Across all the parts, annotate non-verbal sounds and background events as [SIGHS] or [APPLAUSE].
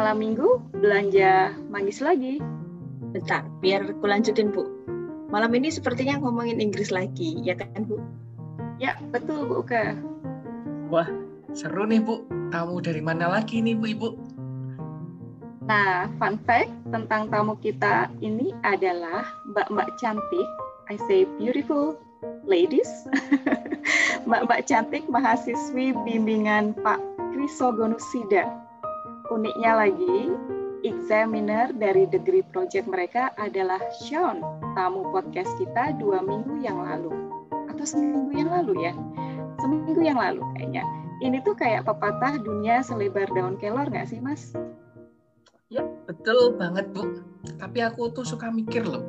malam minggu belanja manggis lagi. Bentar, biar aku lanjutin Bu. Malam ini sepertinya ngomongin Inggris lagi, ya kan Bu? Ya, betul Bu Uka. Wah, seru nih Bu. Tamu dari mana lagi nih Bu Ibu? Nah, fun fact tentang tamu kita ini adalah mbak-mbak cantik. I say beautiful ladies. [LAUGHS] mbak-mbak cantik mahasiswi bimbingan Pak Krisogonusida. Uniknya lagi, examiner dari degree project mereka adalah Sean, tamu podcast kita dua minggu yang lalu. Atau seminggu yang lalu ya? Seminggu yang lalu kayaknya. Ini tuh kayak pepatah dunia selebar daun kelor nggak sih, Mas? Ya, betul banget, Bu. Tapi aku tuh suka mikir loh,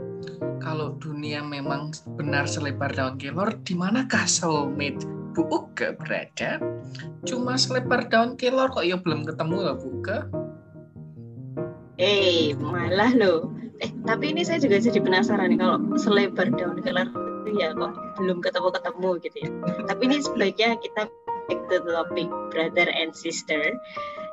kalau dunia memang benar selebar daun kelor, di manakah soulmate Bu Uga berada? Cuma selebar daun kelor kok ya belum ketemu loh Bu Uga. Eh, malah loh. Eh, tapi ini saya juga jadi penasaran nih kalau selebar daun kelor itu ya kok belum ketemu-ketemu gitu ya. Tapi ini sebaiknya kita back to the topic brother and sister.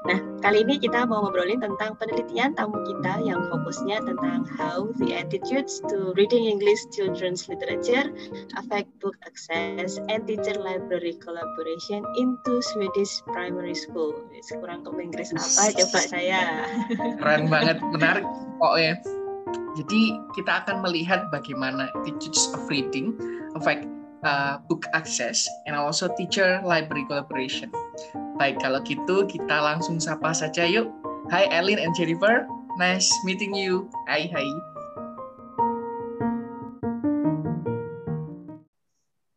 Nah, kali ini kita mau ngobrolin tentang penelitian tamu kita yang fokusnya tentang how the attitudes to reading English children's literature affect book access and teacher library collaboration into Swedish primary school. Kurang ke Inggris apa [LAUGHS] coba saya. Keren banget, menarik pokoknya. Jadi kita akan melihat bagaimana attitudes of reading affect uh, book access and also teacher library collaboration. Baik, kalau gitu kita langsung sapa saja yuk. Hai Elin and Jennifer, nice meeting you. Hai hai.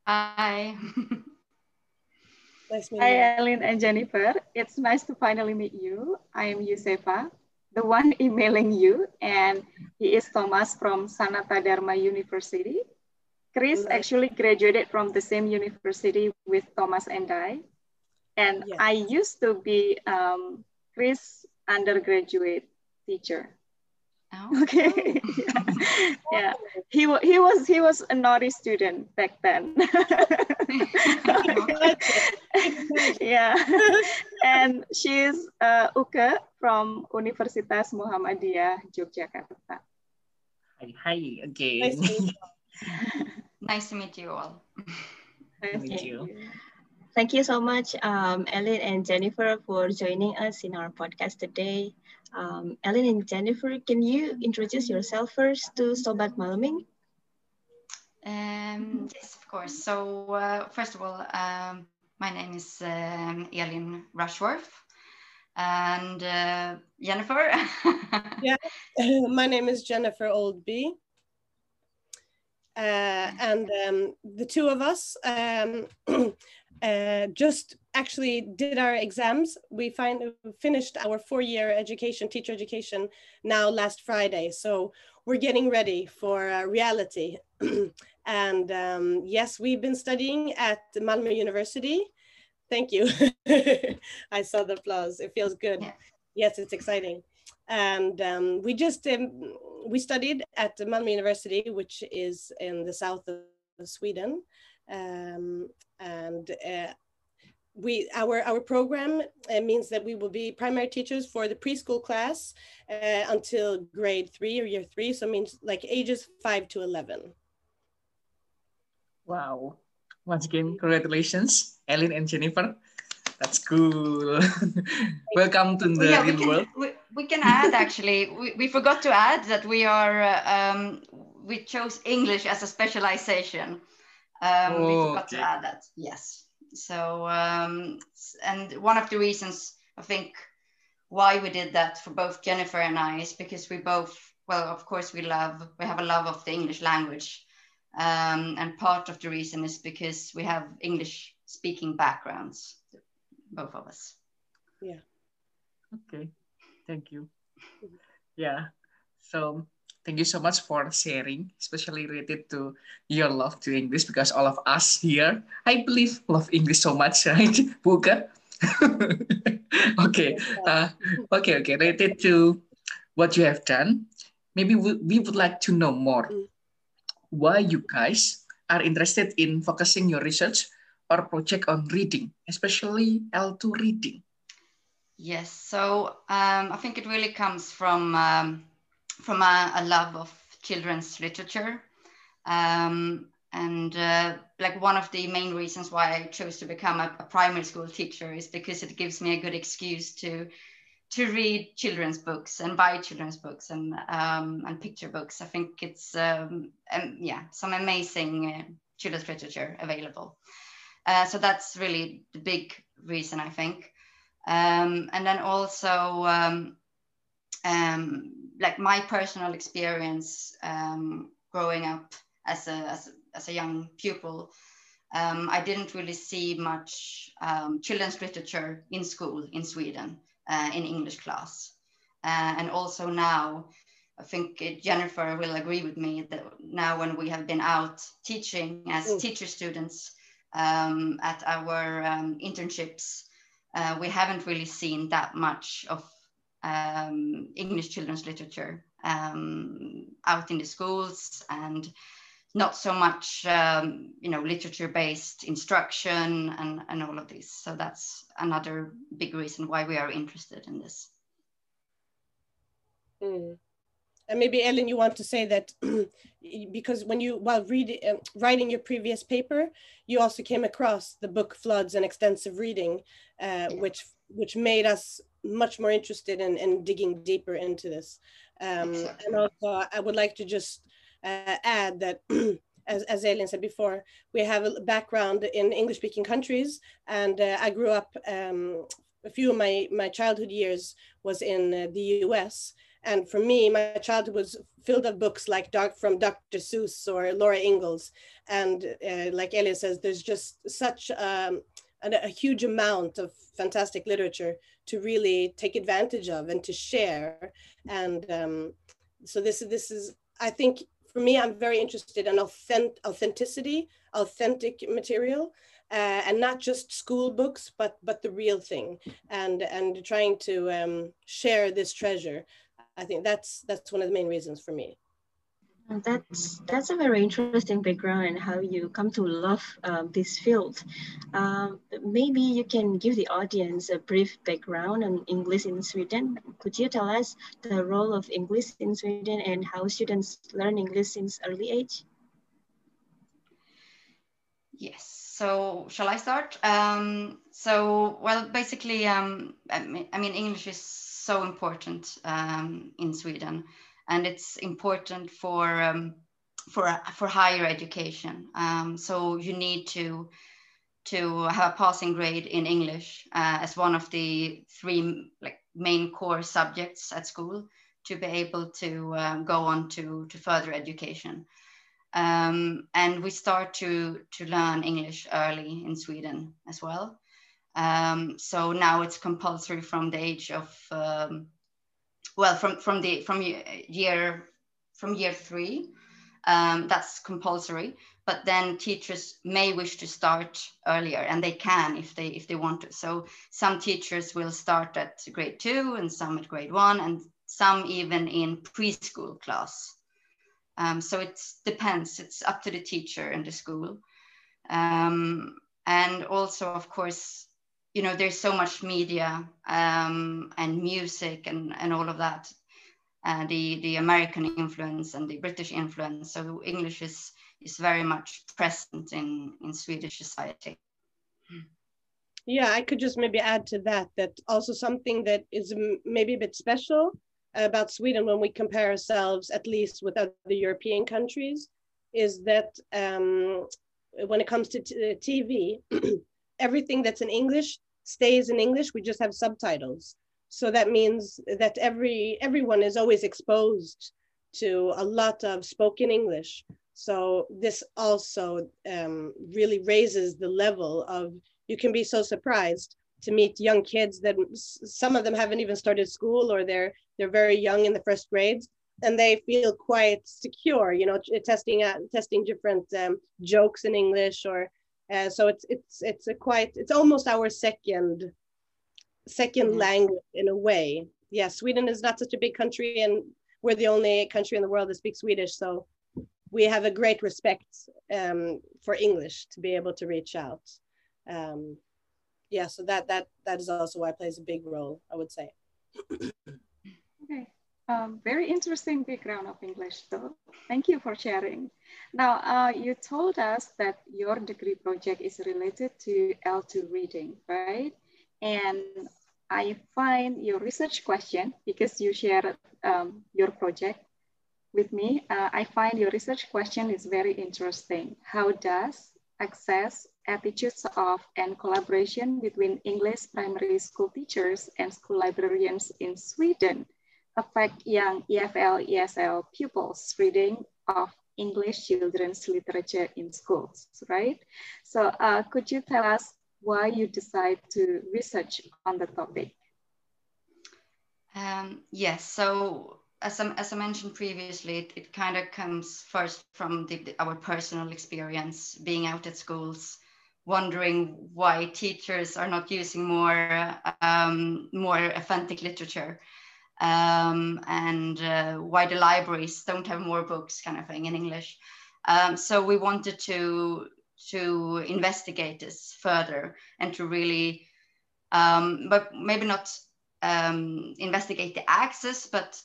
Hi. [LAUGHS] nice Hi Elin and Jennifer, it's nice to finally meet you. I am Yusefa, the one [LAUGHS] emailing you, and he is Thomas from Sanata Dharma University. Chris actually graduated from the same university with Thomas and I. And yeah. I used to be um, Chris undergraduate teacher. Oh. [LAUGHS] Okay. yeah. [LAUGHS] yeah. He he was he was a naughty student back then. [LAUGHS] yeah. and she's uh, Uke from Universitas Muhammadiyah Yogyakarta. Hi, hi again. Nice to meet you, nice to meet you all. Nice to meet you. Thank you so much, um, Ellen and Jennifer, for joining us in our podcast today. Um, Ellen and Jennifer, can you introduce yourself first to Sobat Malaming? Um, yes, of course. So uh, first of all, um, my name is um, Elin Rushworth. And uh, Jennifer? [LAUGHS] yeah, [LAUGHS] my name is Jennifer Oldby. Uh, and um, the two of us um, [CLEARS THROAT] uh, just actually did our exams. We find, finished our four-year education, teacher education, now last Friday. So we're getting ready for uh, reality. [CLEARS THROAT] and um, yes, we've been studying at Malmö University. Thank you. [LAUGHS] I saw the applause. It feels good. Yeah. Yes, it's exciting. And um, we just um, we studied at Malmö University, which is in the south of Sweden. Um, and uh, we our our program uh, means that we will be primary teachers for the preschool class uh, until grade three or year three so it means like ages five to 11 wow. Once again congratulations ellen and jennifer. That's cool. [LAUGHS] Welcome to the yeah, real we can, world. we, we can add actually. [LAUGHS] We, we forgot to add that we are uh, um, we chose english as a specialization um, oh, we forgot okay. to add that. Yes. So, um, and one of the reasons I think why we did that for both Jennifer and I is because we both, well, of course, we love, we have a love of the English language. Um, and part of the reason is because we have English speaking backgrounds, both of us. Yeah. Okay. Thank you. Yeah. So Thank you so much for sharing, especially related to your love to English, because all of us here, I believe, love English so much, [LAUGHS] right, Buka? [LAUGHS] okay, uh, okay, okay. Related to what you have done, maybe we, we would like to know more. Why you guys are interested in focusing your research or project on reading, especially L2 reading? Yes, so um, I think it really comes from um, from a, a, love of children's literature, um, and uh, like one of the main reasons why I chose to become a, a, primary school teacher is because it gives me a good excuse to to read children's books and buy children's books and um, and picture books. I think it's um, yeah some amazing uh, children's literature available. Uh, so that's really the big reason I think. Um, and then also um, like my personal experience um, growing up as a, as a, as a young pupil, um, I didn't really see much um, children's literature in school in Sweden uh, in English class. Uh, and also now, I think Jennifer will agree with me that now when we have been out teaching as mm. teacher students um, at our um, internships, uh, we haven't really seen that much of um, English children's literature um, out in the schools and not so much um, you know literature based instruction and, and all of this so that's another big reason why we are interested in this mm. and maybe ellen you want to say that [CLEARS THROAT] because when you while reading uh, writing your previous paper you also came across the book floods and extensive reading uh, yeah. which which made us much more interested in, in digging deeper into this um, exactly. and also i would like to just uh, add that [CLEARS THROAT] as, as Elin said before, we have a background in English speaking countries. And uh, I grew up, um, a few of my, my childhood years was in uh, the US. And for me, my childhood was filled of books like Dark from Dr. Seuss or Laura Ingalls. And uh, like Elin says, there's just such um, a, a huge amount of fantastic literature to really take advantage of and to share. And um, so this, this is, I think for me, I'm very interested in authentic, authenticity, authentic material, uh, and not just school books, but but the real thing, and and trying to um, share this treasure. I think that's that's one of the main reasons for me. That's that's a very interesting background and how you come to love um, this field. Um, maybe you can give the audience a brief background on English in Sweden. Could you tell us the role of English in Sweden and how students learn English since early age? Yes. So shall I start? Um, so well, basically, um, I mean, English is so important um, in Sweden and it's important for um, for for higher education. Um, so you need to to have a passing grade in English uh, as one of the three like main core subjects at school to be able to um, go on to to further education. Um, and we start to to learn English early in Sweden as well. Um, so now it's compulsory from the age of um, well from from the from year from year three um, that's compulsory. But then teachers may wish to start earlier and they can if they if they want to. So some teachers will start at grade two and some at grade one and some even in preschool class. Um, so it depends. It's up to the teacher and the school. Um, and also of course you know there's so much media um, and music and, and all of that uh, the the American influence and the British influence. So English is is very much present in in Swedish society. Yeah I could just maybe add to that that also something that is maybe a bit special about Sweden when we compare ourselves at least with other European countries is that um, when it comes to TV [CLEARS THROAT] everything that's in English stays in English. We just have subtitles. So that means that every everyone is always exposed to a lot of spoken English. So this also um, really raises the level of, you can be so surprised to meet young kids that some of them haven't even started school or they're they're very young in the first grades and they feel quite secure you know testing out testing different um, jokes in english or uh, so it's it's it's a quite it's almost our second second mm-hmm. language in a way. Yeah, Sweden is not such a big country, and we're the only country in the world that speaks Swedish. So we have a great respect um, for English to be able to reach out. Um, yeah, so that that that is also why it plays a big role, I would say. [COUGHS] okay. Very interesting background of English, though. Thank you for sharing. Now, uh, you told us that your degree project is related to L2 reading, right? And I find your research question, because you shared um, your project with me, uh, I find your research question is very interesting. How does access, attitudes of, and collaboration between English primary school teachers and school librarians in Sweden affect young EFL, ESL pupils reading of English children's literature in schools, right? So uh, could you tell us why you decide to research on the topic? Um, yes, so as I, as I mentioned previously, it, it kind of comes first from the, the, our personal experience being out at schools, wondering why teachers are not using more um, more authentic literature um, and uh, why the libraries don't have more books kind of thing in English. Um, so we wanted to to investigate this further and to really, um, but maybe not um, investigate the access, but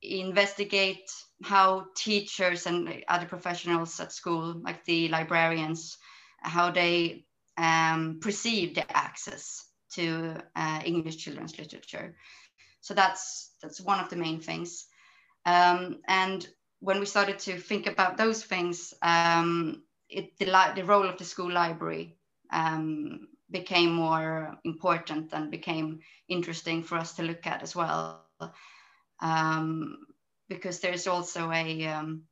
investigate how teachers and other professionals at school, like the librarians, how they um, perceive the access to uh, English children's literature. So that's that's one of the main things. Um, and when we started to think about those things, um, it, the, the role of the school library um, became more important and became interesting for us to look at as well. Um, because there's also a, um,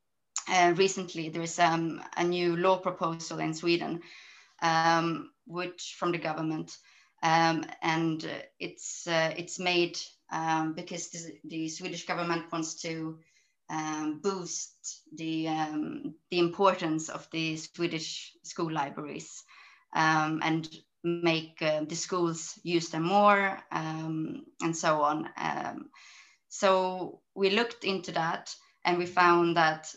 uh, recently there's um, a new law proposal in Sweden, which from the government, and it's uh, it's made um, because the, the, Swedish government wants to um, boost the, um, the importance of the Swedish school libraries um, and make uh, the schools use them more um, and so on. Um, so we looked into that and we found that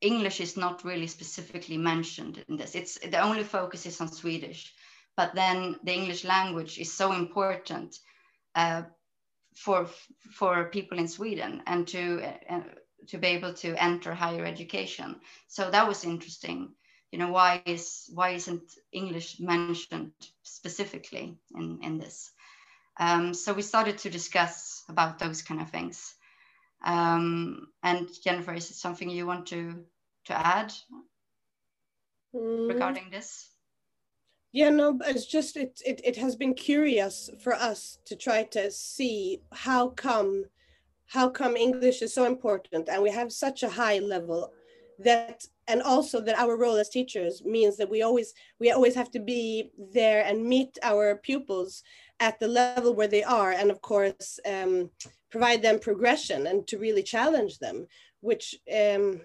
English is not really specifically mentioned in this. It's the only focus is on Swedish, but then the English language is so important uh, for for people in Sweden and to uh, to be able to enter higher education. So that was interesting. You know, why is why isn't English mentioned specifically in in this? Um, so we started to discuss about those kind of things. Um, and Jennifer, is it something you want to to add mm. regarding this? Yeah, no, it's just it, it it has been curious for us to try to see how come how come English is so important and we have such a high level that and also that our role as teachers means that we always we always have to be there and meet our pupils at the level where they are and of course um, provide them progression and to really challenge them which um,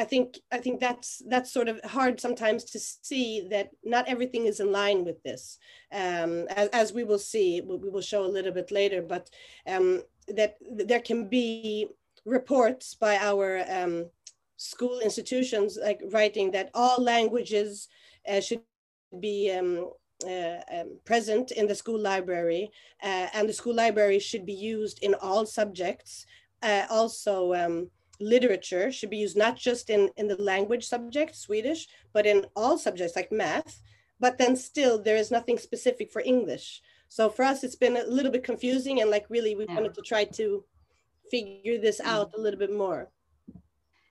I think I think that's that's sort of hard sometimes to see that not everything is in line with this, um, as, as, we will see. We will show a little bit later, but um, that there can be reports by our um, school institutions like writing that all languages uh, should be um, uh, um, present in the school library, uh, and the school library should be used in all subjects. Uh, also um, literature should be used not just in, in the language subject, Swedish, but in all subjects like math. But then still, there is nothing specific for English. So for us, it's been a little bit confusing and like really we yeah. wanted to try to figure this mm. out a little bit more.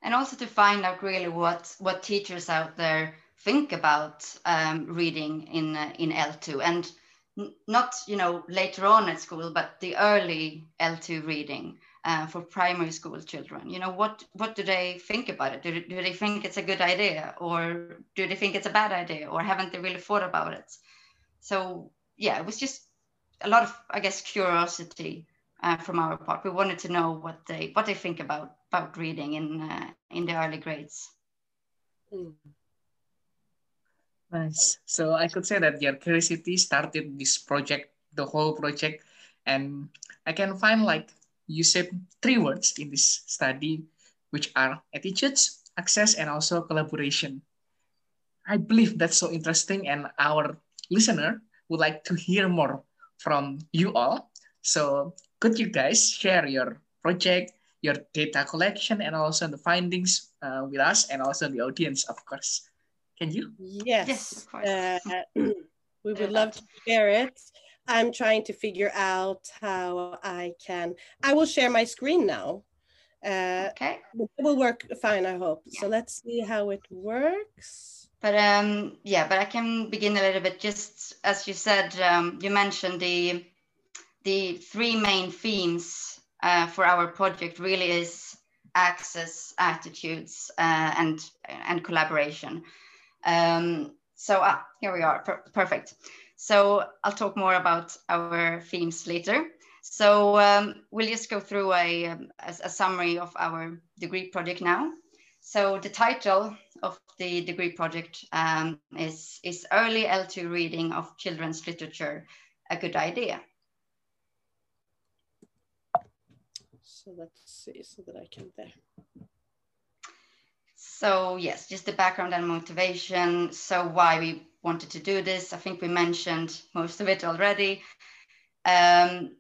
And also to find out really what, what teachers out there think about um, reading in, uh, in L2 and not, you know, later on at school, but the early L2 reading uh, for primary school children? You know what what do they think about it? Do, do they think it's a good idea or do they think it's a bad idea or haven't they really thought about it? So yeah it was just a lot of i guess curiosity uh, from our part. We wanted to know what they what they think about about reading in uh, in the early grades. Mm. nice. So i could say that your curiosity started this project the whole project and i can find like you said three words in this study, which are attitudes, access, and also collaboration. I believe that's so interesting, and our listener would like to hear more from you all. So could you guys share your project, your data collection, and also the findings uh, with us and also the audience, of course. Can you? Yes, yes of course. Uh, [CLEARS THROAT] we would love to share it. I'm trying to figure out how I can. I will share my screen now. Uh, okay. It will work fine, I hope. Yeah. So let's see how it works. But um, yeah, but I can begin a little bit. Just as you said, um, you mentioned the the three main themes uh, for our project really is access, attitudes, uh, and and collaboration. Um, so ah, here we are, per perfect. So I'll talk more about our themes later. So um, we'll just go through a, um, a, a, summary of our degree project now. So the title of the degree project um, is, is Early L2 Reading of Children's Literature, a Good Idea. So let's see so that I can there. So yes, just the background and motivation. So why we wanted to do this, I think we mentioned most of it already. Um,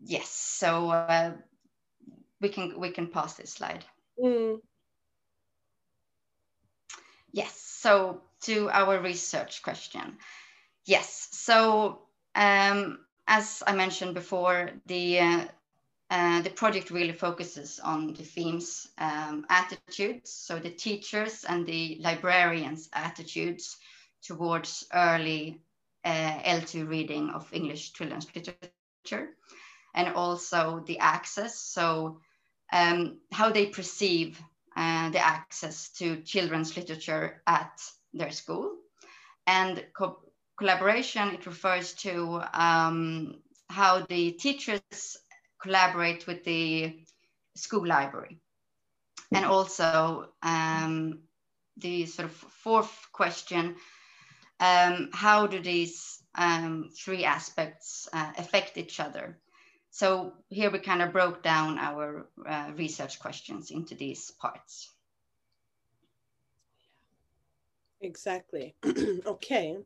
yes, so uh, we can we can pass this slide. Mm. Yes, so to our research question. Yes, so um, as I mentioned before, the uh, uh, the project really focuses on the themes um, attitudes, so the teachers and the librarians' attitudes towards early uh, L2 reading of English children's literature, and also the access, so um, how they perceive uh, the access to children's literature at their school. And co collaboration, it refers to um, how the teachers collaborate with the school library. And also um, the sort of fourth question, um, how do these um, three aspects uh, affect each other? So here we kind of broke down our uh, research questions into these parts. Exactly. [CLEARS THROAT] okay.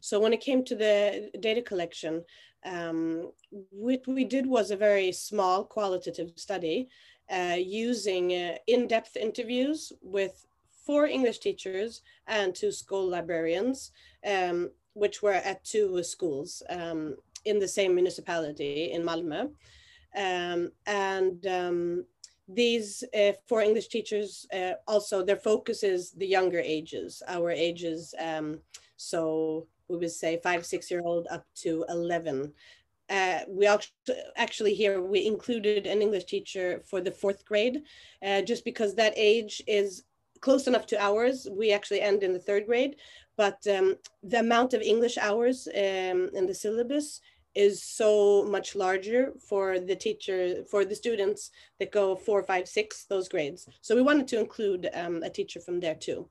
So when it came to the data collection, um, what we did was a very small qualitative study uh, using uh, in-depth interviews with four English teachers and two school librarians, um, which were at two schools um, in the same municipality in Malmö. Um, and um, these uh, four English teachers uh, also, their focus is the younger ages, our ages. Um, so we would say five, six year old up to 11. Uh, we actually here we included an English teacher for the fourth grade, uh, just because that age is close enough to ours. We actually end in the third grade, but um, the amount of English hours um, in the syllabus is so much larger for the teacher for the students that go four five six those grades so we wanted to include um, a teacher from there too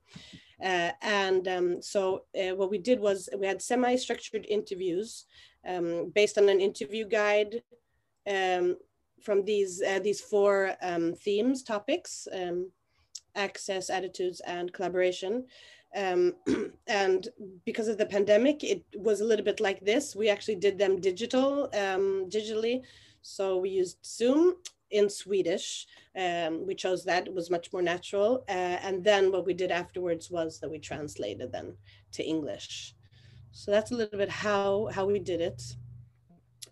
uh, and um, so uh, what we did was we had semi-structured interviews um, based on an interview guide um, from these uh, these four um, themes topics um, access attitudes and collaboration um, [CLEARS THROAT] and because of the pandemic it was a little bit like this we actually did them digital digitally so we used zoom in Swedish. Um, we chose that, it was much more natural. Uh, and then what we did afterwards was that we translated them to English. So that's a little bit how, how we did it.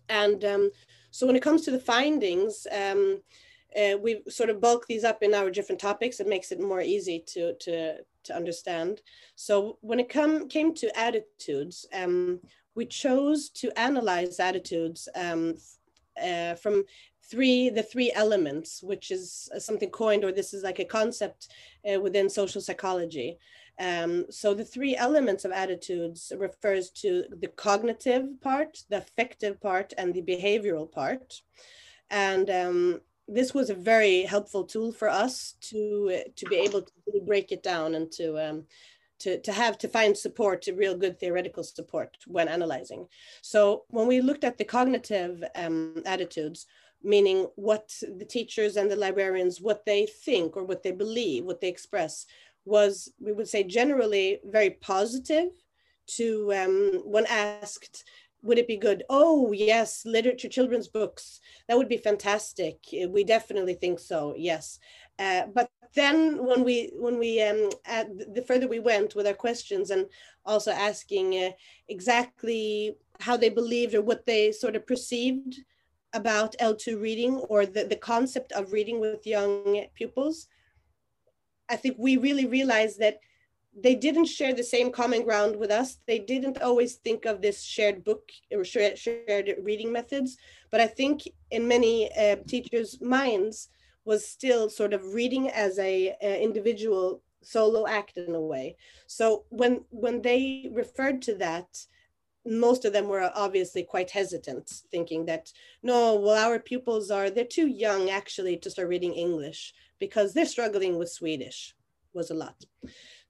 And um, so when it comes to the findings, um, uh, we sort of bulk these up in our different topics. It makes it more easy to, to, to understand. So when it come, came to attitudes, um, we chose to analyze attitudes um, uh, from three the three elements which is uh, something coined or this is like a concept uh, within social psychology um, so the three elements of attitudes refers to the cognitive part the affective part and the behavioral part and um, this was a very helpful tool for us to to be able to break it down and to um, to, to have to find support, real good theoretical support when analyzing. So when we looked at the cognitive um, attitudes, meaning what the teachers and the librarians, what they think or what they believe, what they express, was, we would say, generally very positive to um, when asked would it be good? Oh yes literature children's books. That would be fantastic. We definitely think so yes. Uh, but then when we when we um, the further we went with our questions and also asking uh, exactly how they believed or what they sort of perceived about L2 reading or the, the concept of reading with young pupils, I think we really realized that they didn't share the same common ground with us. They didn't always think of this shared book or shared, shared reading methods. But I think in many uh, teachers' minds was still sort of reading as a, a individual solo act in a way. So when when they referred to that, most of them were obviously quite hesitant, thinking that no, well, our pupils are they're too young actually to start reading English because they're struggling with Swedish was a lot.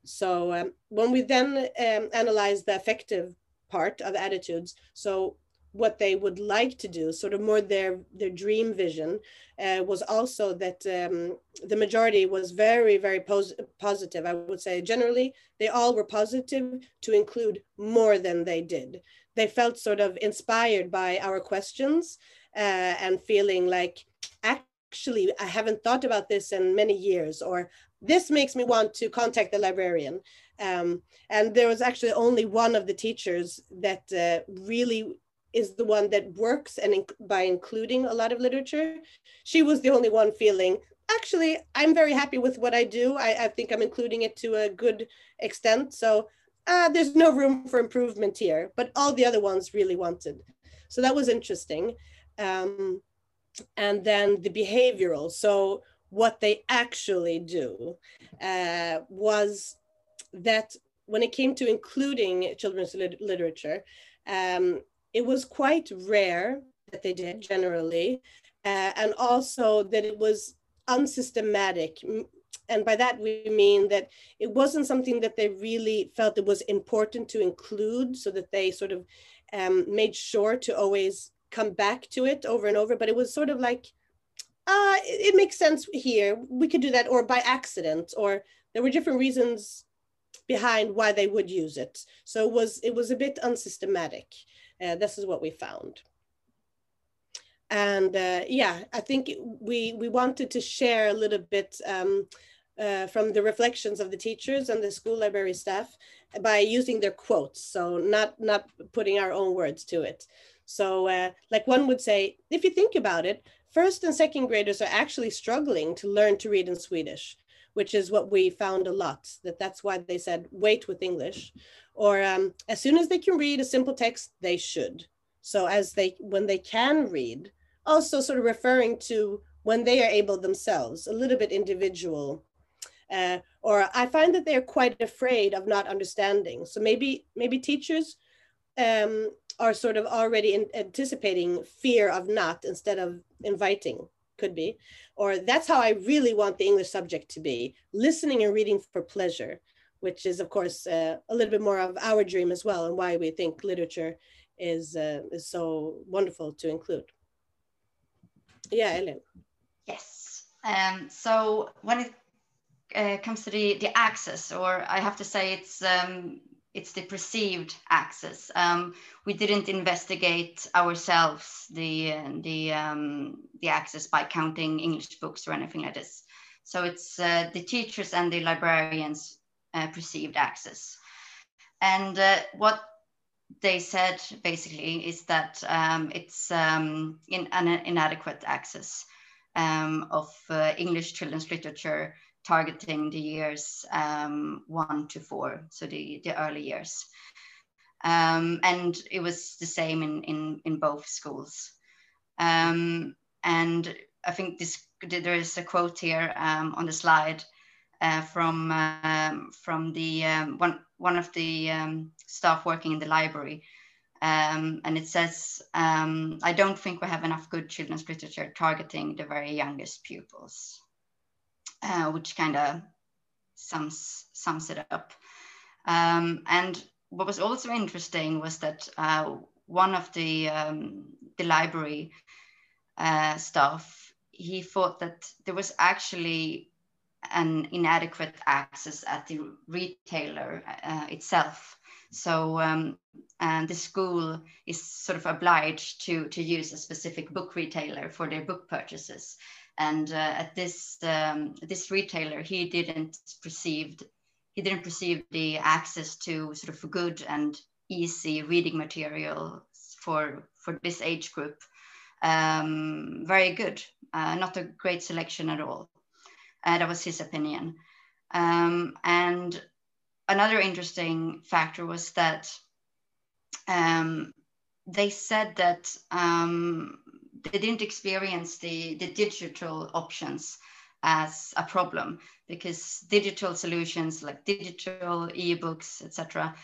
So um, when we then um, analyze the affective part of attitudes, so what they would like to do, sort of more their their dream vision, uh, was also that um, the majority was very very pos- positive. I would say generally they all were positive to include more than they did. They felt sort of inspired by our questions uh, and feeling like actually I haven't thought about this in many years, or this makes me want to contact the librarian. Um, and there was actually only one of the teachers that uh, really is the one that works and in, by including a lot of literature. She was the only one feeling, actually, I'm very happy with what I do. I, I think I'm including it to a good extent. So uh, there's no room for improvement here, but all the other ones really wanted. So that was interesting. Um, and then the behavioral. So what they actually do uh, was that when it came to including children's lit literature, um, it was quite rare that they did generally, uh, and also that it was unsystematic. And by that, we mean that it wasn't something that they really felt it was important to include, so that they sort of um, made sure to always come back to it over and over. But it was sort of like, uh, it, it makes sense here. We could do that, or by accident, or there were different reasons behind why they would use it. So it was it was a bit unsystematic. Uh, this is what we found. And uh, yeah, I think we, we wanted to share a little bit um, uh, from the reflections of the teachers and the school library staff by using their quotes. So not, not putting our own words to it. So uh, like one would say, if you think about it, first and second graders are actually struggling to learn to read in Swedish which is what we found a lot that that's why they said wait with english. Or um, as soon as they can read a simple text they should. So as they when they can read also sort of referring to when they are able themselves a little bit individual uh, or i find that they're quite afraid of not understanding. So maybe maybe teachers um, are sort of already in, anticipating fear of not instead of inviting could be. Or that's how i really want the english subject to be listening and reading for pleasure which is of course uh, a little bit more of our dream as well and why we think literature is uh, is so wonderful to include. Yeah Ellen. yes. Um, so when it uh, comes to the the access or i have to say it's um, it's the perceived access. Um, we didn't investigate ourselves the the um, the access by counting English books or anything like this. So it's uh, the teachers and the librarians uh, perceived access, and uh, what they said basically is that um, it's um, in, an inadequate access um, of uh, English children's literature targeting the years um, one to four, so the, the early years. Um, and it was the same in, in, in both schools. Um, and I think this, there is a quote here um, on the slide uh, from, um, from the, one, one of the staff working in the library. Um, and it says, um, I don't think we have enough good children's literature targeting the very youngest pupils uh, which kind of sums sums it up. Um, and what was also interesting was that uh, one of the um, the library uh, staff he thought that there was actually an inadequate access at the retailer uh, itself. So um, and the school is sort of obliged to to use a specific book retailer for their book purchases. And uh, at this um, this retailer, he didn't perceived he didn't perceive the access to sort of good and easy reading material for for this age group um, very good, uh, not a great selection at all. Uh, that was his opinion. Um, and another interesting factor was that um, they said that um, they didn't experience the, the digital options as a problem because digital solutions like digital ebooks etc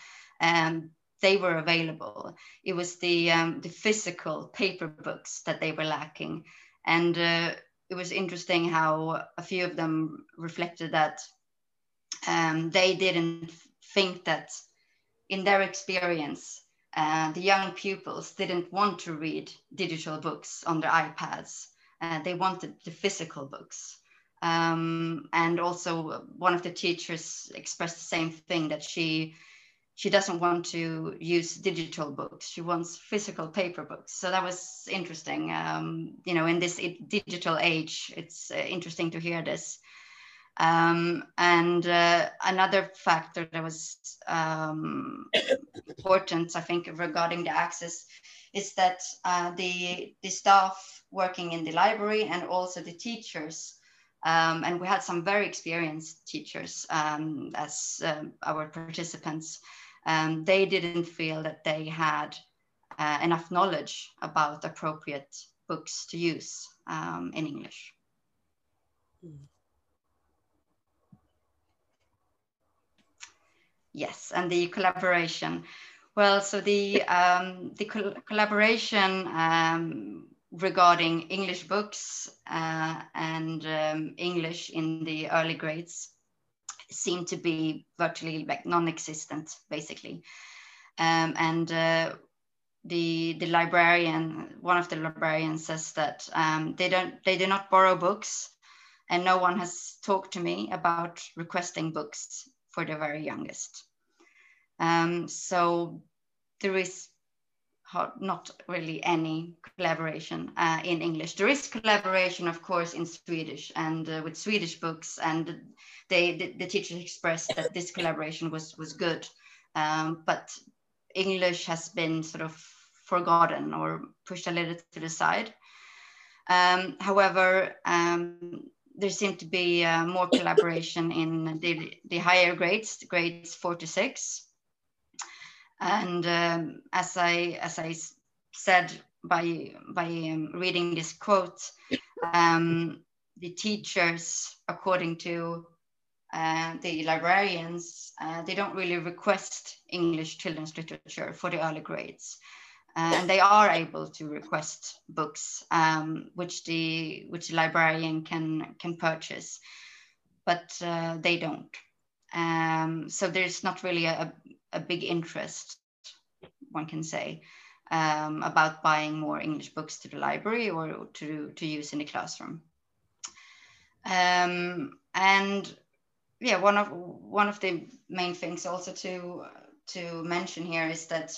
um, they were available. It was the um, the physical paper books that they were lacking. And uh, it was interesting how a few of them reflected that um, they didn't think that in their experience uh, the young pupils didn't want to read digital books on their ipads. Uh, they wanted the physical books. Um, and also one of the teachers expressed the same thing that she she doesn't want to use digital books. She wants physical paper books. So that was interesting. Um, you know in this digital age it's uh, interesting to hear this um, and uh, another factor that was um, important i think regarding the access is that uh, the the staff working in the library and also the teachers um, and we had some very experienced teachers um, as um, our participants. Um, they didn't feel that they had uh, enough knowledge about appropriate books to use in English. Yes, and the collaboration. Well, so the um, the col collaboration regarding English books uh, and um, English in the early grades seem to be virtually like non-existent, basically. Um, and uh, the the librarian, one of the librarians, says that um, they don't they do not borrow books, and no one has talked to me about requesting books for the very youngest. Um, so there is not really any collaboration uh, in English. There is collaboration, of course, in Swedish and uh, with Swedish books, and they the, the teachers expressed that this collaboration was was good, um, but English has been sort of forgotten or pushed a little to the side. Um, however, um, there seemed to be uh, more collaboration in the, the higher grades, grades four to six. And um, as I as I said by by um, reading this quote, um, the teachers, according to uh, the librarians, uh, they don't really request English children's literature for the early grades. And they are able to request books um, which the which the librarian can can purchase, but uh, they don't. Um, so there's not really a, a big interest, one can say, um, about buying more English books to the library or to, to use in the classroom. Um, and yeah, one of one of the main things also to to mention here is that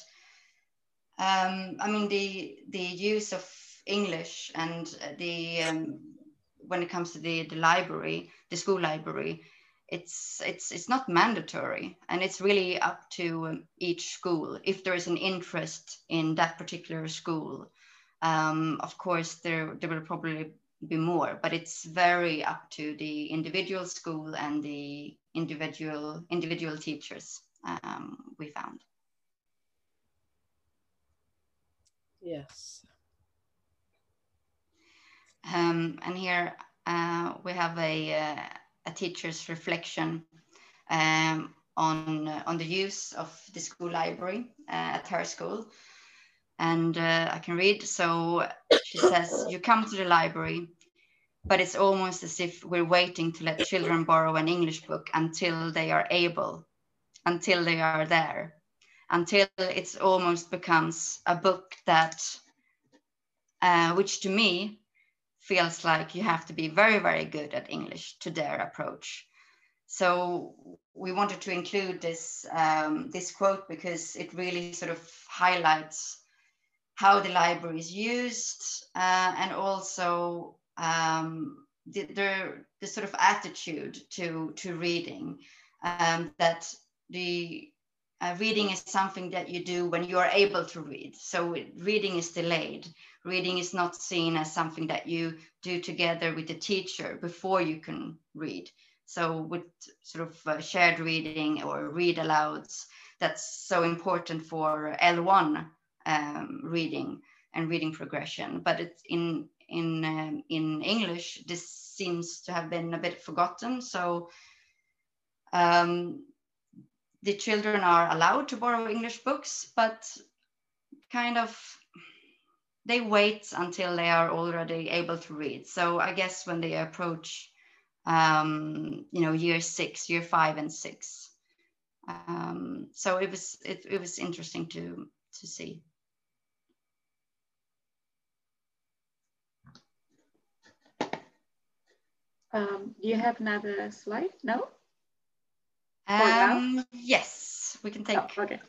um, I mean the the use of English and the um, when it comes to the the library, the school library, it's it's it's not mandatory. And it's really up to um, each school. If there is an interest in that particular school um, of course there there will probably be more. But it's very up to the individual school and the individual individual teachers um, we found yes um, and here uh, we have a uh, a teacher's reflection um, on, uh, on the use of the school library uh, at her school. And uh, I can read. So she says, You come to the library, but it's almost as if we're waiting to let children borrow an English book until they are able, until they are there, until it's almost becomes a book that, uh, which to me feels like you have to be very, very good at English to dare approach. so we wanted to include this um, this quote because it really sort of highlights how the library is used uh, and also um, the, the, the, sort of attitude to, to reading um, that the uh, reading is something that you do when you are able to read. So reading is delayed. Reading is not seen as something that you do together with the teacher before you can read. So with sort of uh, shared reading or read alouds, that's so important for L1 um, reading and reading progression. But it's in in um, in English, this seems to have been a bit forgotten. So um, the children are allowed to borrow English books, but kind of they wait until they are already able to read. So I guess when they approach, um, you know, year six, year five, and six. Um, so it was it, it was interesting to to see. Um, do you have another slide? No? Um, yes, we can take. Oh, okay.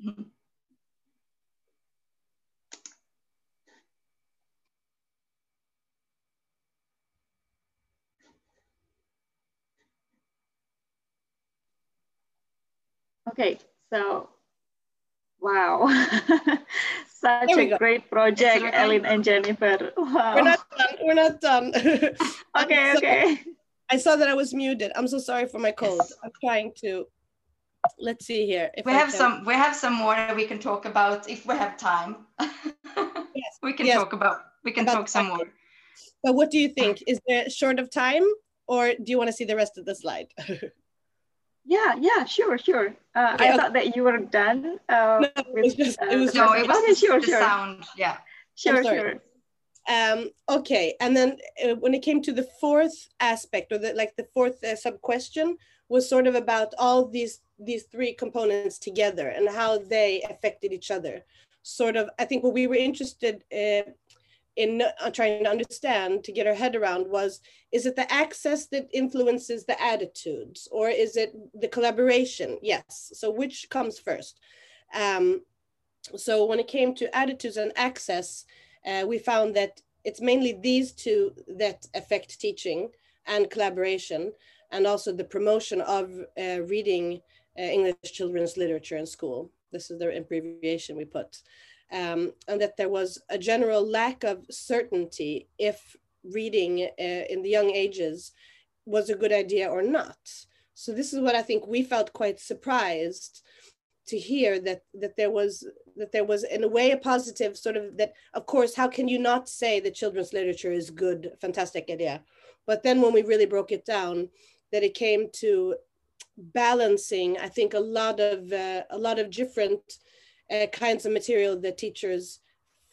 [LAUGHS] Okay, so wow, [LAUGHS] such a go. great project, Ellin and Jennifer. Wow. We're not done. We're not done. [LAUGHS] okay, okay. I saw that I was muted. I'm so sorry for my cold. Yes. I'm trying to. Let's see here. we I have can. some. We have some more that we can talk about if we have time. [LAUGHS] yes. We can yes. talk about. We can about talk some more. But what do you think? Is there short of time, or do you want to see the rest of the slide? [LAUGHS] Yeah, yeah, sure, sure. Uh, I thought that you were done. Uh, no, with, it was just, it was, uh, no, it was okay, sure, the sure. sound. Yeah. Sure, sure. Um, okay, and then uh, when it came to the fourth aspect, or the, like the fourth uh, sub question, was sort of about all these these three components together and how they affected each other. Sort of, I think what we were interested uh, in uh, trying to understand to get our head around was is it the access that influences the attitudes or is it the collaboration yes so which comes first um, so when it came to attitudes and access uh, we found that it's mainly these two that affect teaching and collaboration and also the promotion of uh, reading uh, english children's literature in school this is the abbreviation we put um, and that there was a general lack of certainty if reading uh, in the young ages was a good idea or not. So this is what I think we felt quite surprised to hear that that there was that there was in a way a positive sort of that of course how can you not say that children's literature is good fantastic idea but then when we really broke it down that it came to balancing i think a lot of uh, a lot of different uh, kinds of material that teachers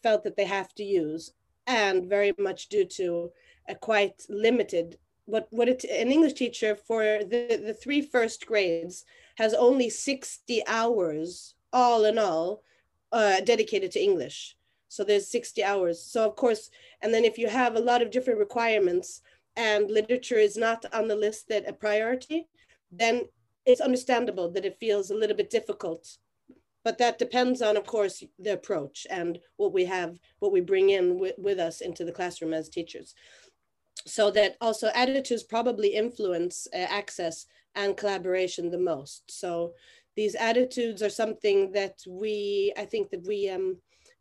felt that they have to use, and very much due to a quite limited. What what it, an English teacher for the the three first grades has only sixty hours all in all uh, dedicated to English. So there's 60 hours. So of course, and then if you have a lot of different requirements and literature is not on the list that a priority, then it's understandable that it feels a little bit difficult but that depends on of course the approach and what we have what we bring in with, with us into the classroom as teachers so that also attitudes probably influence uh, access and collaboration the most so these attitudes are something that we i think that we um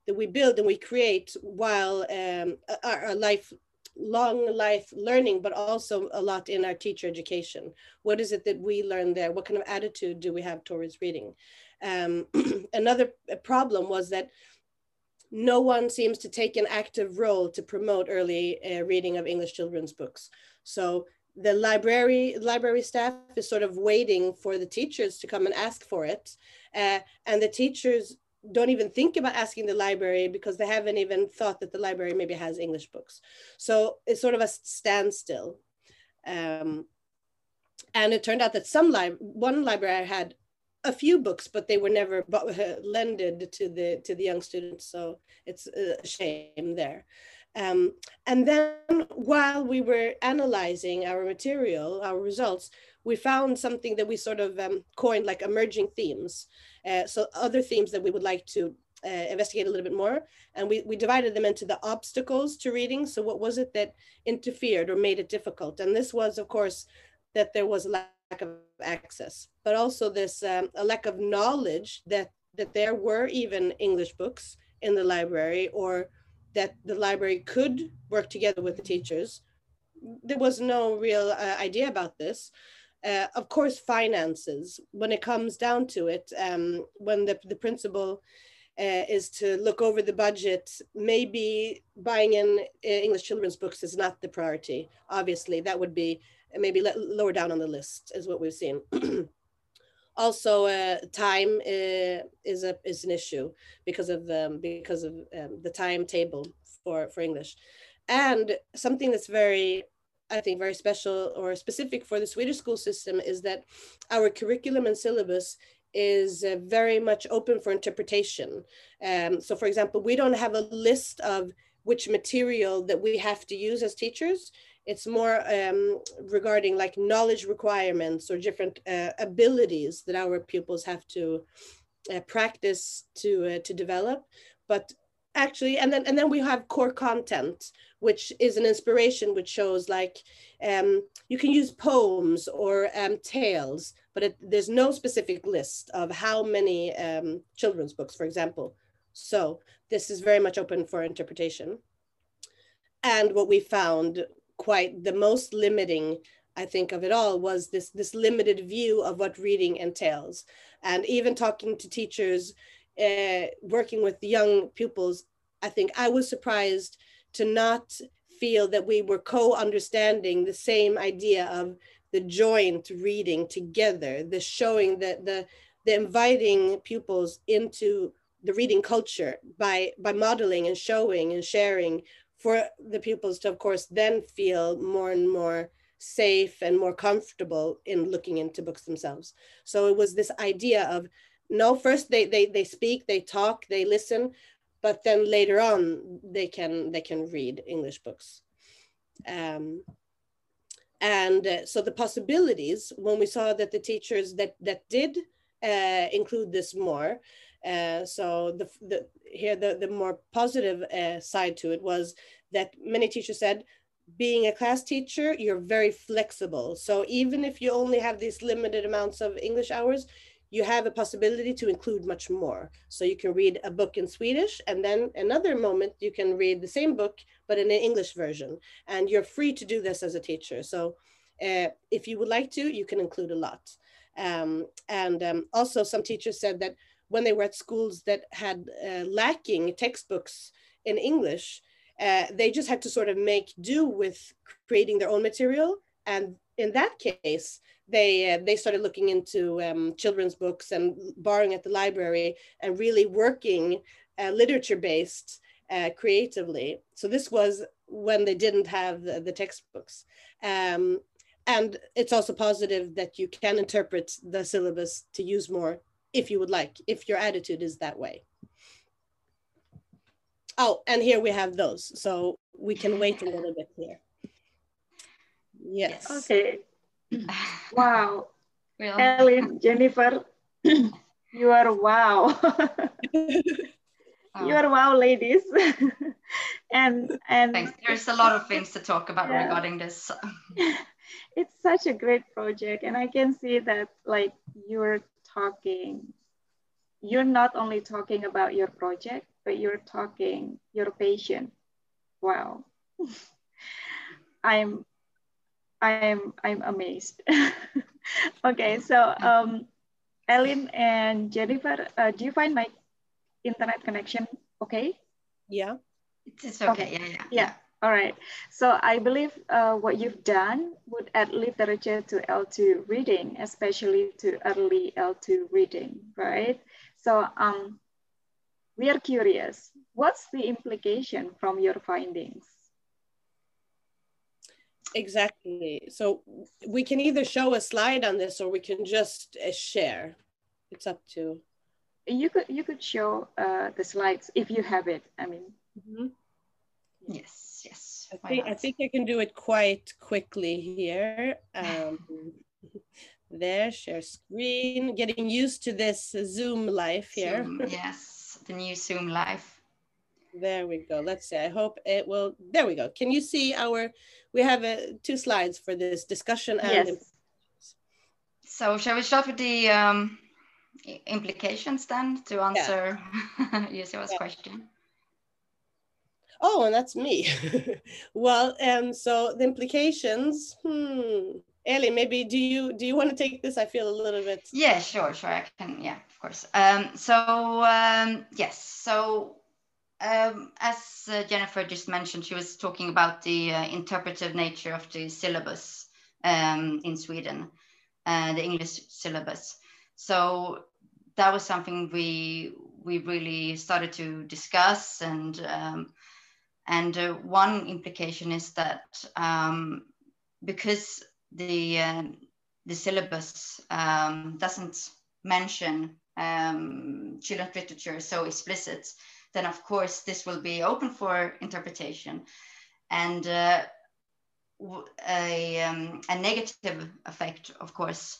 that we build and we create while um our, life long life learning, but also a lot in our teacher education. What is it that we learn there? What kind of attitude do we have towards reading? Um, [CLEARS THROAT] another problem was that no one seems to take an active role to promote early uh, reading of English children's books. So the library library staff is sort of waiting for the teachers to come and ask for it, uh, and the teachers don't even think about asking the library because they haven't even thought that the library maybe has English books. So it's sort of a standstill. Um, and it turned out that some li- one library had a few books, but they were never [LAUGHS] lended to the to the young students. So it's a shame there. Um, and then while we were analyzing our material, our results, we found something that we sort of um, coined like emerging themes. Uh, so other themes that we would like to uh, investigate a little bit more. And we, we divided them into the obstacles to reading. So what was it that interfered or made it difficult? And this was, of course, that there was a lack of access, but also this um, a lack of knowledge that, that there were even English books in the library or that the library could work together with the teachers. There was no real uh, idea about this. Uh, of course, finances, when it comes down to it, um, when the, the principal uh, is to look over the budget. Maybe buying in uh, English children's books is not the priority. Obviously, that would be maybe lower down on the list, is what we've seen. [CLEARS THROAT] also, uh, time uh, is a is an issue because of um, because of um, the timetable for for English, and something that's very I think very special or specific for the Swedish school system is that our curriculum and syllabus is uh, very much open for interpretation. Um, so for example, we don't have a list of which material that we have to use as teachers. It's more um, regarding like knowledge requirements or different uh, abilities that our pupils have to uh, practice to, uh, to develop. But actually, and then, and then we have core content, which is an inspiration, which shows like um, you can use poems or um, tales but it, there's no specific list of how many um, children's books, for example. So this is very much open for interpretation. And what we found quite the most limiting, I think, of it all was this, this limited view of what reading entails. And even talking to teachers, uh, working with young pupils, I think I was surprised to not feel that we were co-understanding the same idea of the joint reading together, the showing that the the inviting pupils into the reading culture by by modeling and showing and sharing for the pupils to of course then feel more and more safe and more comfortable in looking into books themselves. So it was this idea of no first they they, they speak they talk they listen but then later on they can they can read english books. Um, and uh, so the possibilities, when we saw that the teachers that, that did uh, include this more, uh, so the, the, here the, the more positive uh, side to it was that many teachers said, being a class teacher, you're very flexible. So even if you only have these limited amounts of English hours, you have a possibility to include much more. So you can read a book in Swedish and then another moment you can read the same book but in an English version. And you're free to do this as a teacher. So uh, if you would like to, you can include a lot. Um, and um, also some teachers said that when they were at schools that had uh, lacking textbooks in English, uh, they just had to sort of make do with creating their own material. And in that case, they uh, they started looking into um, children's books and borrowing at the library and really working uh, literature based uh, creatively. So this was when they didn't have the, the textbooks. Um, and it's also positive that you can interpret the syllabus to use more if you would like, if your attitude is that way. Oh, and here we have those. So we can wait a little bit here. Yes. Okay. [SIGHS] Wow. Well. Ellin, um, Jennifer, [COUGHS] you are wow. [LAUGHS] you are wow ladies [LAUGHS] and and Thanks. there's a lot of things to talk about yeah. regarding this [LAUGHS] it's such a great project and i can see that like you're talking you're not only talking about your project but you're talking your patient wow [LAUGHS] i'm i'm i'm amazed [LAUGHS] okay so um ellin and jennifer uh, do you find my internet connection okay? Yeah. It's okay. okay. Yeah, yeah. Yeah. All right. So I believe uh, what you've done would add literature to L2 reading, especially to early L2 reading, right? So um, we are curious, what's the implication from your findings? Exactly. So we can either show a slide on this or we can just uh, share. It's up to you could you could show uh, the slides if you have it. I mean, mm -hmm. Yes, yes. I think, I think I can do it quite quickly here. Um, [LAUGHS] there, share screen, getting used to this Zoom life here. Zoom, yes, the new Zoom life. There we go. Let's see. I hope it will. There we go. Can you see our? We have uh, two slides for this discussion and. Yes. So shall we start with the um, implications then to answer [LAUGHS] yeah. Yeah. question? Oh, and that's me. [LAUGHS] well, and so the implications. Hmm. Ellie, maybe do you do you want to take this? I feel a little bit. Yeah, sure, sure. I can. Yeah, of course. Um, so um, yes, so um, as uh, Jennifer just mentioned, she was talking about the uh, interpretive nature of the syllabus um, in Sweden, uh, the English syllabus. So that was something we we really started to discuss, and um, and uh, one implication is that um, because the uh, the syllabus um, doesn't mention um, children's literature so explicit, then of course this will be open for interpretation. And uh, a, um, a negative effect, of course,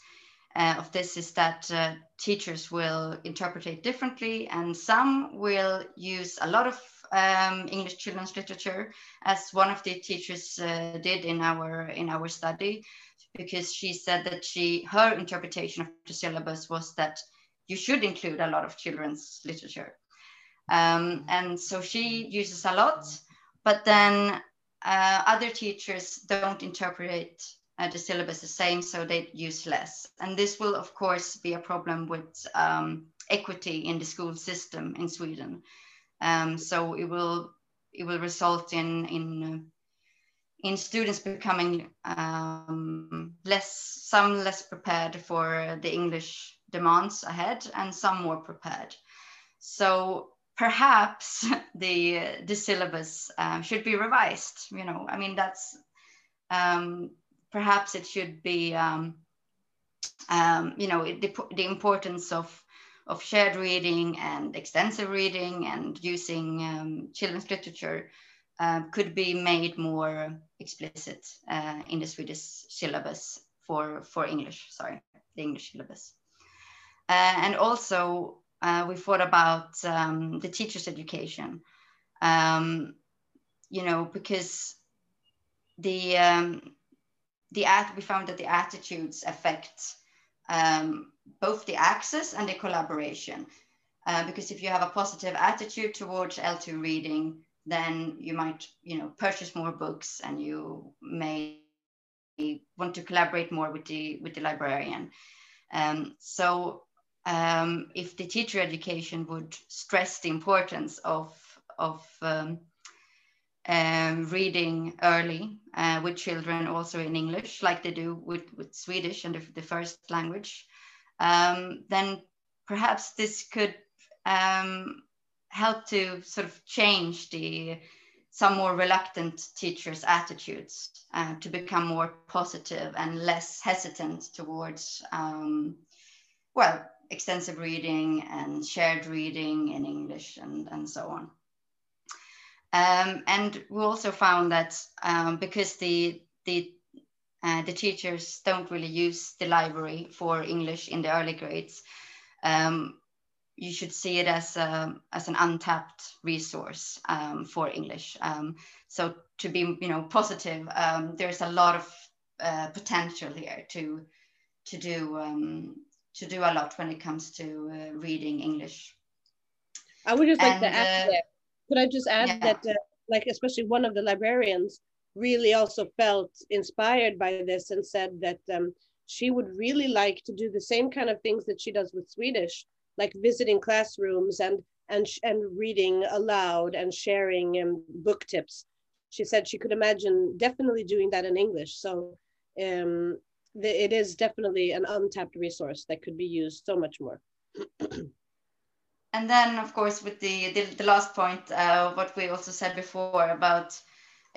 uh, of this is that uh, teachers will interpret it differently, and some will use a lot of um, English children's literature, as one of the teachers uh, did in our in our study, because she said that she her interpretation of the syllabus was that you should include a lot of children's literature, um, and so she uses a lot, but then uh, other teachers don't interpret uh, the syllabus the same, so they use less. And this will, of course, be a problem with um, equity in the school system in Sweden. Um, so it will it will result in in in students becoming um, less some less prepared for the English demands ahead, and some more prepared. So perhaps [LAUGHS] the the syllabus uh, should be revised. You know, I mean that's um, perhaps it should be um, um, you know the, the importance of of shared reading and extensive reading and using um, children's literature uh, could be made more explicit uh, in the Swedish syllabus for for English. Sorry, the English syllabus, uh, and also uh, we thought about um, the teacher's education. Um, you know, because the um, the at we found that the attitudes affect um, both the access and the collaboration. Uh, because if you have a positive attitude towards L2 reading, then you might, you know, purchase more books and you may want to collaborate more with the with the librarian. Um, so um, if the teacher education would stress the importance of, of um, um, reading early uh, with children also in English, like they do with, with Swedish and the, the first language, um, then perhaps this could um, help to sort of change the some more reluctant teachers' attitudes uh, to become more positive and less hesitant towards, um, well, extensive reading and shared reading in English and, and so on. Um, and we also found that um, because the, the, uh, the teachers don't really use the library for English in the early grades, um, you should see it as, a, as an untapped resource um, for English. Um, so to be you know, positive, um, there's a lot of uh, potential here to, to do to do a lot when it comes to uh, reading English. I would just like and, to add uh, that. Could I just add yeah. that, uh, like, especially one of the librarians really also felt inspired by this and said that um, she would really like to do the same kind of things that she does with Swedish, like visiting classrooms and and and reading aloud and sharing um, book tips. She said she could imagine definitely doing that in English. So um, the, it is definitely an untapped resource that could be used so much more. and then, of course, with the the, the last point, uh, what we also said before about,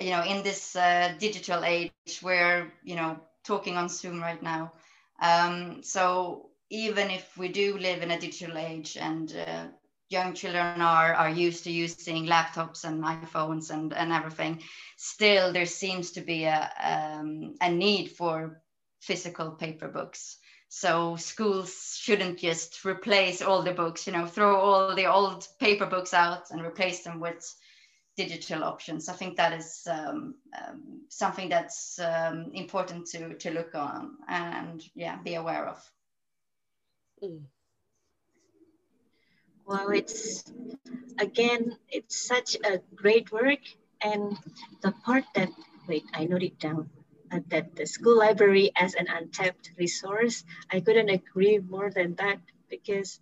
you know, in this uh, digital age, we're you know talking on Zoom right now. Um, so even if we do live in a digital age and uh, young children are are used to using laptops and iPhones and and everything, still there seems to be a um, a need for physical paper books. So schools shouldn't just replace all the books, you know, throw all the old paper books out and replace them with digital options. I think that is um, um, something that's um, important to, to look on and yeah, be aware of. Mm. Well, it's again, it's such a great work. And the part that, wait, I note it down, uh, that the school library as an untapped resource, I couldn't agree more than that because,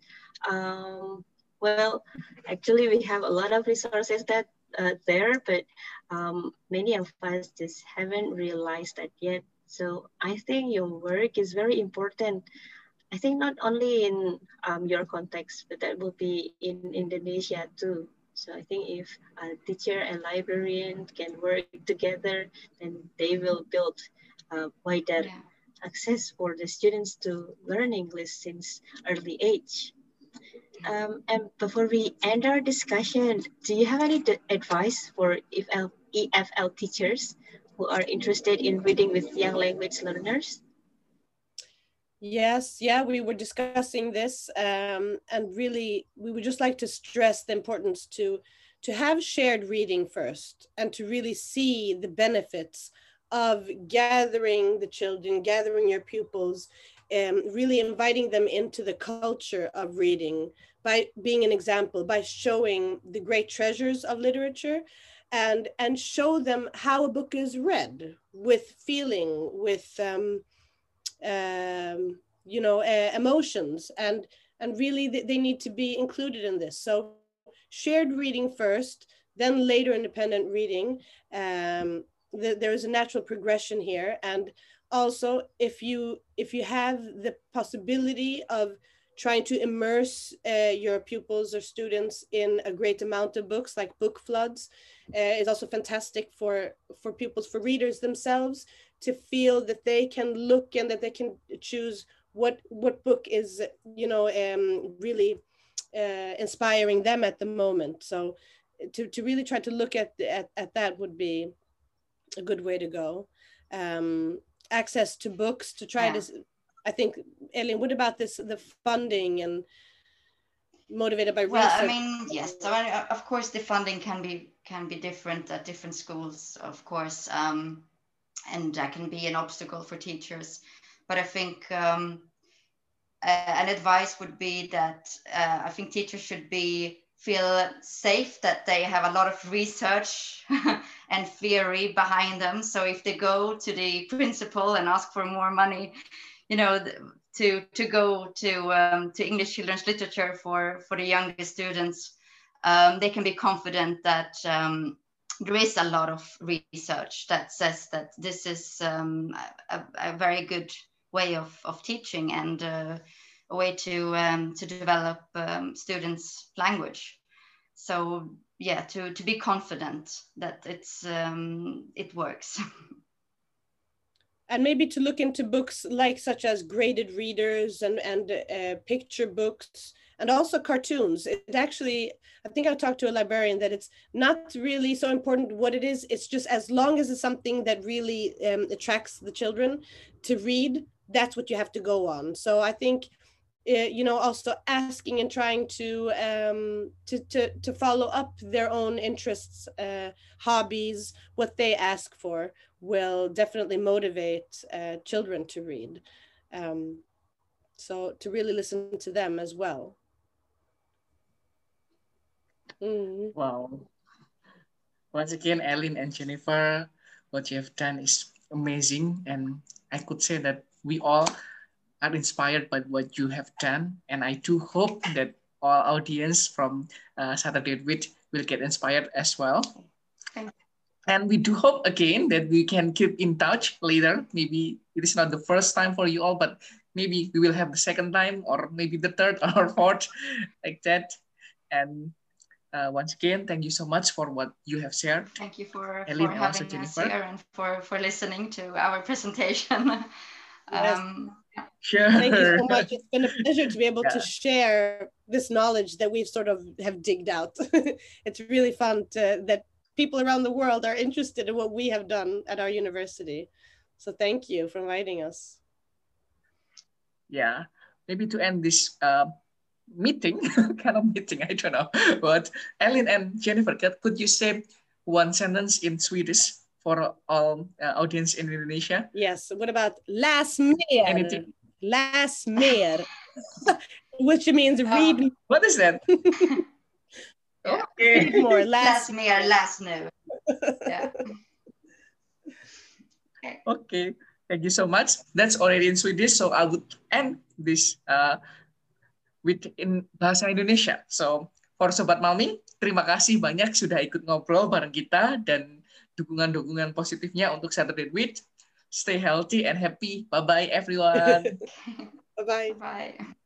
um, well, actually we have a lot of resources that uh, there, but um, many of us just haven't realized that yet. So I think your work is very important. I think not only in um, your context, but that will be in Indonesia too. So I think if a teacher and librarian can work together, then they will build a wider yeah. access for the students to learn English since early age. Um, and before we end our discussion, do you have any advice for EFL, EFL teachers who are interested in reading with young language learners? Yes, yeah, we were discussing this, um, and really, we would just like to stress the importance to to have shared reading first, and to really see the benefits of gathering the children, gathering your pupils, um, really inviting them into the culture of reading by being an example, by showing the great treasures of literature and, and show them how a book is read with feeling, with, um, um, you know, uh, emotions and, and really they, they need to be included in this. So shared reading first, then later independent reading. Um, the, there is a natural progression here and also if you if you have the possibility of trying to immerse uh, your pupils or students in a great amount of books like book floods uh, is also fantastic for for pupils for readers themselves to feel that they can look and that they can choose what what book is you know um, really uh, inspiring them at the moment. So to, to really try to look at, at at that would be a good way to go. Um, access to books to try yeah. to i think Ellin, what about this the funding and motivated by well research? i mean yes so I, of course the funding can be can be different at different schools of course um, and that can be an obstacle for teachers but i think um, uh, an advice would be that uh, i think teachers should be feel safe that they have a lot of research [LAUGHS] and theory behind them. So if they go to the principal and ask for more money, you know, to to go to um, to English children's literature for for the younger students, um, they can be confident that um, there is a lot of research that says that this is um, a, a, very good way of of teaching and. Uh, a way to um, to develop um, students' language. So yeah, to to be confident that it's um, it works. [LAUGHS] and maybe to look into books like such as graded readers and and uh, picture books and also cartoons. It actually i think i talked to a librarian that it's not really so important what it is. It's just as long as it's something that really um, attracts the children to read that's what you have to go on. So i think uh, you know also asking and trying to um to to, to follow up their own interests uh, hobbies what they ask for will definitely motivate uh, children to read um so to really listen to them as well mm. wow once again Ellin and Jennifer what you have done is amazing and I could say that we all are inspired by what you have done. And I do hope that our audience from uh, Saturday Wit will get inspired as well. And we do hope again that we can keep in touch later. Maybe it is not the first time for you all, but maybe we will have the second time or maybe the third [LAUGHS] or fourth like that. And uh, once again, thank you so much for what you have shared. Thank you for, for having us here and for, for listening to our presentation. [LAUGHS] Yes. Sure. Thank you so much. It's been a pleasure to be able Yeah. to share this knowledge that we've sort of have digged out. [LAUGHS] it's really fun to, that people around the world are interested in what we have done at our university. So thank you for inviting us. yeah maybe to end this uh, meeting [LAUGHS] kind of meeting i don't know [LAUGHS] but ellin and jennifer could- could you say one sentence in swedish for all uh, audience in indonesia Yes. What about last minute? Anything. Las mer, which means read what is that [LAUGHS] okay more. Last Las mer, last no. [LAUGHS] Yeah. okay thank you so much that's already in swedish so i would end this uh, with in bahasa indonesia so for sobat mami terima kasih banyak sudah ikut ngobrol bareng kita dan dukungan-dukungan positifnya untuk Saturday Week. Stay healthy and happy. Bye bye everyone. [LAUGHS] Bye bye. Bye.